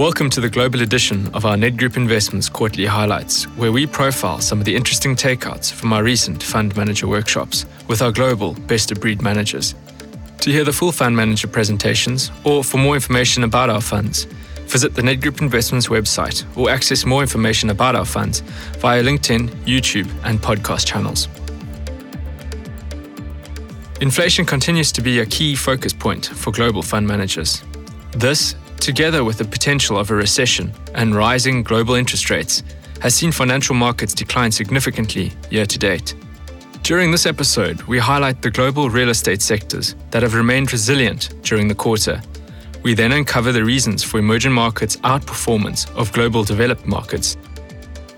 Welcome to the global edition of our Nedgroup Investments quarterly highlights, where we profile some of the interesting takeouts from our recent fund manager workshops with our global best of breed managers. To hear the full fund manager presentations or for more information about our funds, visit the Nedgroup Investments website or access more information about our funds via LinkedIn, YouTube, and podcast channels. Inflation continues to be a key focus point for global fund managers. This together with the potential of a recession and rising global interest rates, has seen financial markets decline significantly year to date. During this episode, we highlight the global real estate sectors that have remained resilient during the quarter. We then uncover the reasons for emerging markets' outperformance of global developed markets.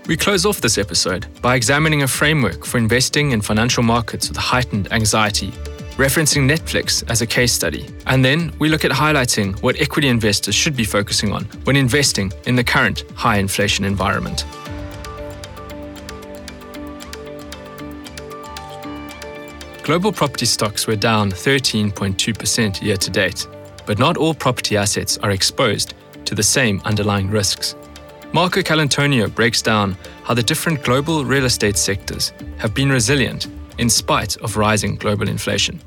We close off this episode by examining a framework for investing in financial markets with heightened anxiety referencing Netflix as a case study. And then we look at highlighting what equity investors should be focusing on when investing in the current high inflation environment. Global property stocks were down 13.2% year to date, but not all property assets are exposed to the same underlying risks. Marco Colantonio breaks down how the different global real estate sectors have been resilient in spite of rising global inflation.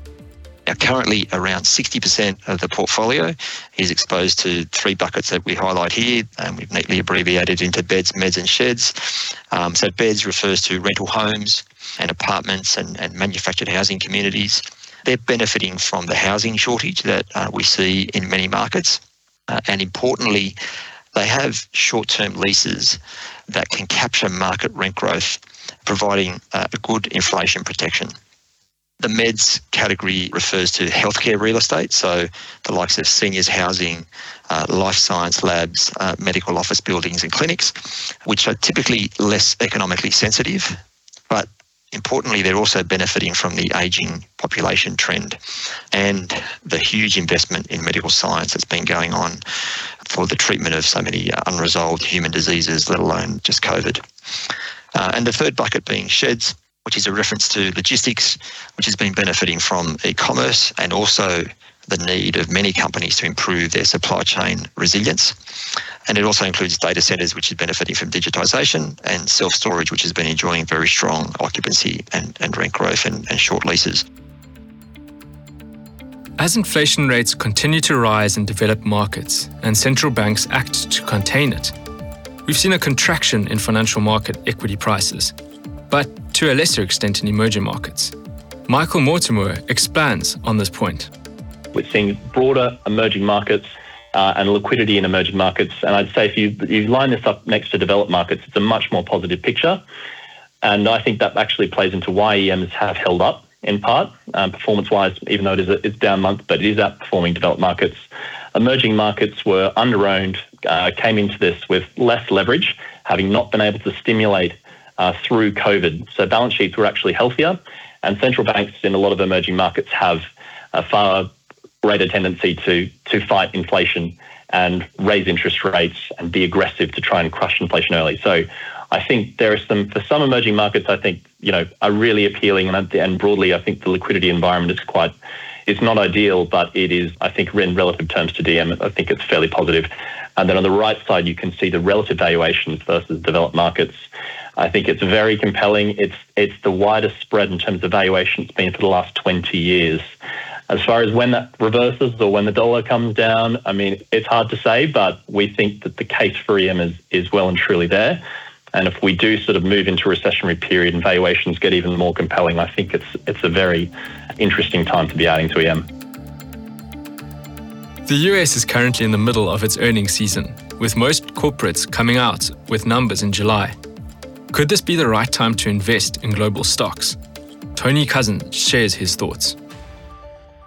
Now, currently, around 60% of the portfolio is exposed to three buckets that we highlight here, and we've neatly abbreviated into beds, meds, and sheds. Um, so, beds refers to rental homes and apartments and, and manufactured housing communities. They're benefiting from the housing shortage that uh, we see in many markets. Uh, and importantly, they have short term leases that can capture market rent growth providing uh, a good inflation protection. The meds category refers to healthcare real estate, so the likes of seniors housing, uh, life science labs, uh, medical office buildings, and clinics, which are typically less economically sensitive, but importantly, they're also benefiting from the ageing population trend and the huge investment in medical science that's been going on for the treatment of so many unresolved human diseases, let alone just COVID. Uh, and the third bucket being sheds, which is a reference to logistics, which has been benefiting from e commerce and also the need of many companies to improve their supply chain resilience. And it also includes data centers, which is benefiting from digitization, and self storage, which has been enjoying very strong occupancy and, and rent growth and, and short leases. As inflation rates continue to rise in developed markets and central banks act to contain it, we've seen a contraction in financial market equity prices, but to a lesser extent in emerging markets. Michael Mortimer expands on this point. We're seeing broader emerging markets uh, and liquidity in emerging markets. And I'd say if you, you line this up next to developed markets, it's a much more positive picture. And I think that actually plays into why EMs have held up in part, um, performance wise, even though it is a, it's down month, but it is outperforming developed markets. Emerging markets were underowned uh, came into this with less leverage, having not been able to stimulate uh, through COVID. So balance sheets were actually healthier, and central banks in a lot of emerging markets have a far greater tendency to to fight inflation and raise interest rates and be aggressive to try and crush inflation early. So I think there are some for some emerging markets. I think you know are really appealing, and and broadly, I think the liquidity environment is quite. It's not ideal, but it is, I think, in relative terms to DM, I think it's fairly positive. And then on the right side, you can see the relative valuations versus developed markets. I think it's very compelling. It's it's the widest spread in terms of valuation it's been for the last 20 years. As far as when that reverses or when the dollar comes down, I mean, it's hard to say, but we think that the case for EM is, is well and truly there. And if we do sort of move into a recessionary period and valuations get even more compelling, I think it's it's a very interesting time to be adding to EM. The US is currently in the middle of its earnings season, with most corporates coming out with numbers in July. Could this be the right time to invest in global stocks? Tony Cousin shares his thoughts.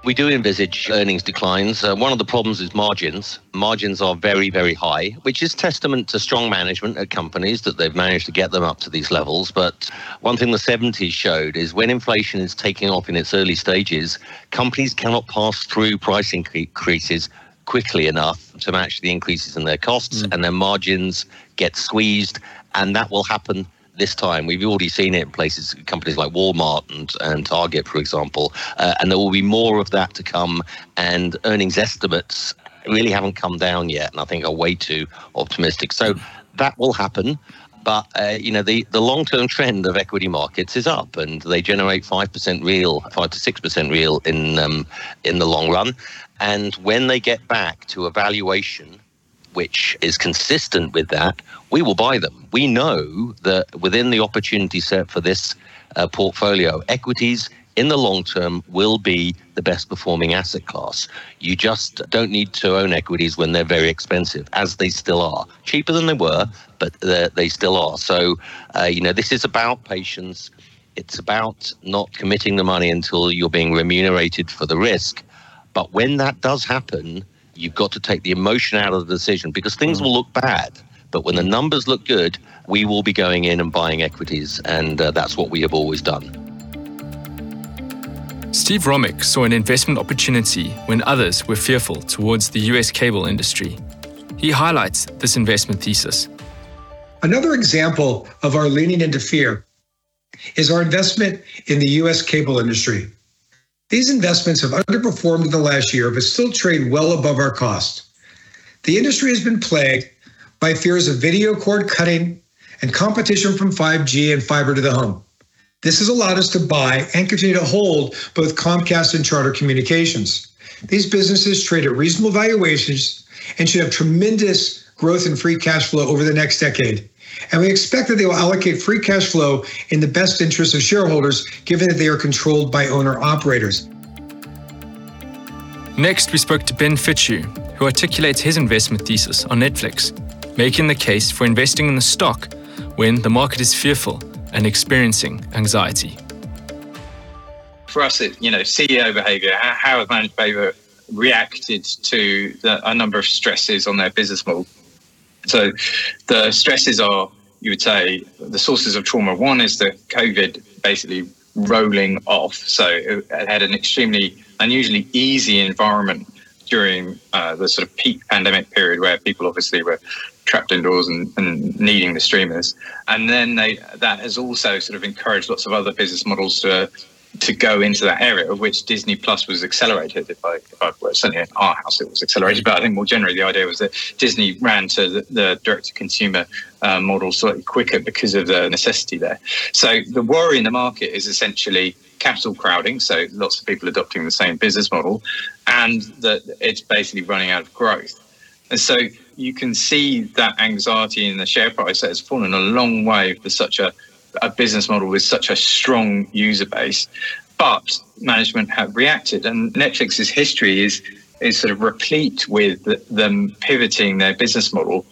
We do envisage earnings declines. Uh, one of the problems is margins. Margins are very, very high, which is testament to strong management at companies that they've managed to get them up to these levels. But one thing the 70s showed is when inflation is taking off in its early stages, companies cannot pass through price increases quickly enough to match the increases in their costs, mm. and their margins get squeezed, and that will happen this time. We've already seen it in places, companies like Walmart and, and Target, for example, uh, and there will be more of that to come. And earnings estimates really haven't come down yet, and I think are way too optimistic. So that will happen. But uh, you know the, the long term trend of equity markets is up, and they generate five percent real, five to six percent real in um, in the long run. And when they get back to a valuation which is consistent with that, we will buy them. We know that within the opportunity set for this uh, portfolio, equities in the long term will be the best performing asset class. You just don't need to own equities when they're very expensive, as they still are. Cheaper than they were, but they still are. So, uh, you know, this is about patience. It's about not committing the money until you're being remunerated for the risk. But when that does happen, you've got to take the emotion out of the decision because things will look bad. But when the numbers look good, we will be going in and buying equities. And uh, that's what we have always done. Steve Romick saw an investment opportunity when others were fearful towards the US cable industry. He highlights this investment thesis. Another example of our leaning into fear is our investment in the US cable industry. These investments have underperformed in the last year, but still trade well above our cost. The industry has been plagued by fears of video cord cutting and competition from 5G and fiber to the home. This has allowed us to buy and continue to hold both Comcast and Charter Communications. These businesses trade at reasonable valuations and should have tremendous growth in free cash flow over the next decade. And we expect that they will allocate free cash flow in the best interest of shareholders, given that they are controlled by owner operators. Next, we spoke to Ben Fitzhugh, who articulates his investment thesis on Netflix, making the case for investing in the stock when the market is fearful and experiencing anxiety. For us, it, you know, CEO behavior, how has managed behavior reacted to the, a number of stresses on their business model? So the stresses are, you would say, the sources of trauma. One is the COVID basically rolling off. So it had an extremely unusually easy environment during uh, the sort of peak pandemic period where people obviously were trapped indoors and, and needing the streamers. And then they that has also sort of encouraged lots of other business models to to go into that area, of which Disney Plus was accelerated. If I, if I well, certainly in our house it was accelerated, but I think more generally the idea was that Disney ran to the, the direct-to-consumer uh, model slightly quicker because of the necessity there. So the worry in the market is essentially capital crowding, so lots of people adopting the same business model, and that it's basically running out of growth. And so you can see that anxiety in the share price that has fallen a long way for such a, a business model with such a strong user base. But management have reacted, and Netflix's history is is sort of replete with them pivoting their business model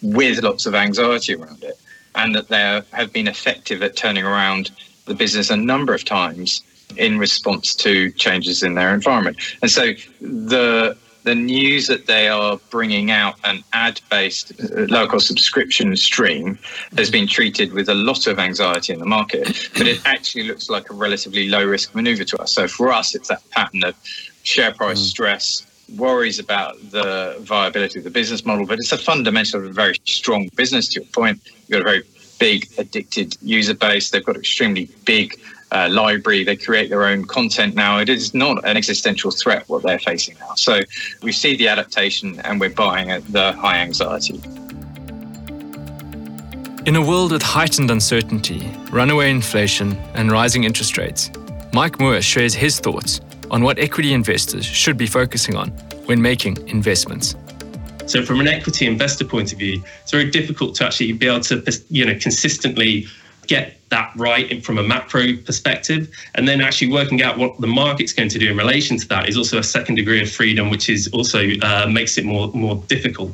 with lots of anxiety around it, and that they have been effective at turning around the business a number of times in response to changes in their environment. And so the the news that they are bringing out an ad-based uh, low-cost subscription stream has been treated with a lot of anxiety in the market, but it actually looks like a relatively low-risk maneuver to us. So for us, it's that pattern of share price mm. stress, worries about the viability of the business model, but it's a fundamental very strong business. To your point, you've got a very big addicted user base. They've got extremely big uh, library. They create their own content now. It is not an existential threat what they're facing now. So we see the adaptation and we're buying at the high anxiety. In a world with heightened uncertainty, runaway inflation, and rising interest rates, Mike Moore shares his thoughts on what equity investors should be focusing on when making investments. So, from an equity investor point of view, it's very difficult to actually be able to, you know, consistently get that right from a macro perspective. And then actually working out what the market's going to do in relation to that is also a second degree of freedom, which is also uh, makes it more more difficult.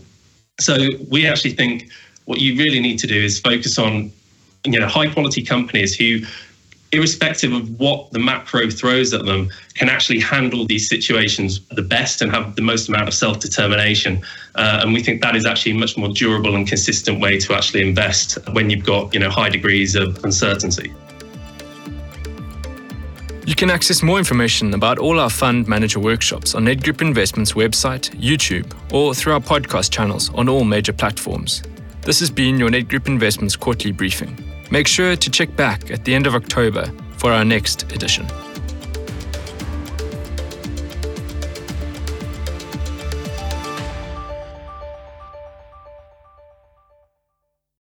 So we actually think what you really need to do is focus on you know high quality companies who irrespective of what the macro throws at them, can actually handle these situations the best and have the most amount of self determination. Uh, and we think that is actually a much more durable and consistent way to actually invest when you've got you know high degrees of uncertainty. You can access more information about all our fund manager workshops on Nedgroup Investments website, YouTube, or through our podcast channels on all major platforms. This has been your Nedgroup Investments quarterly briefing. Make sure to check back at the end of October for our next edition.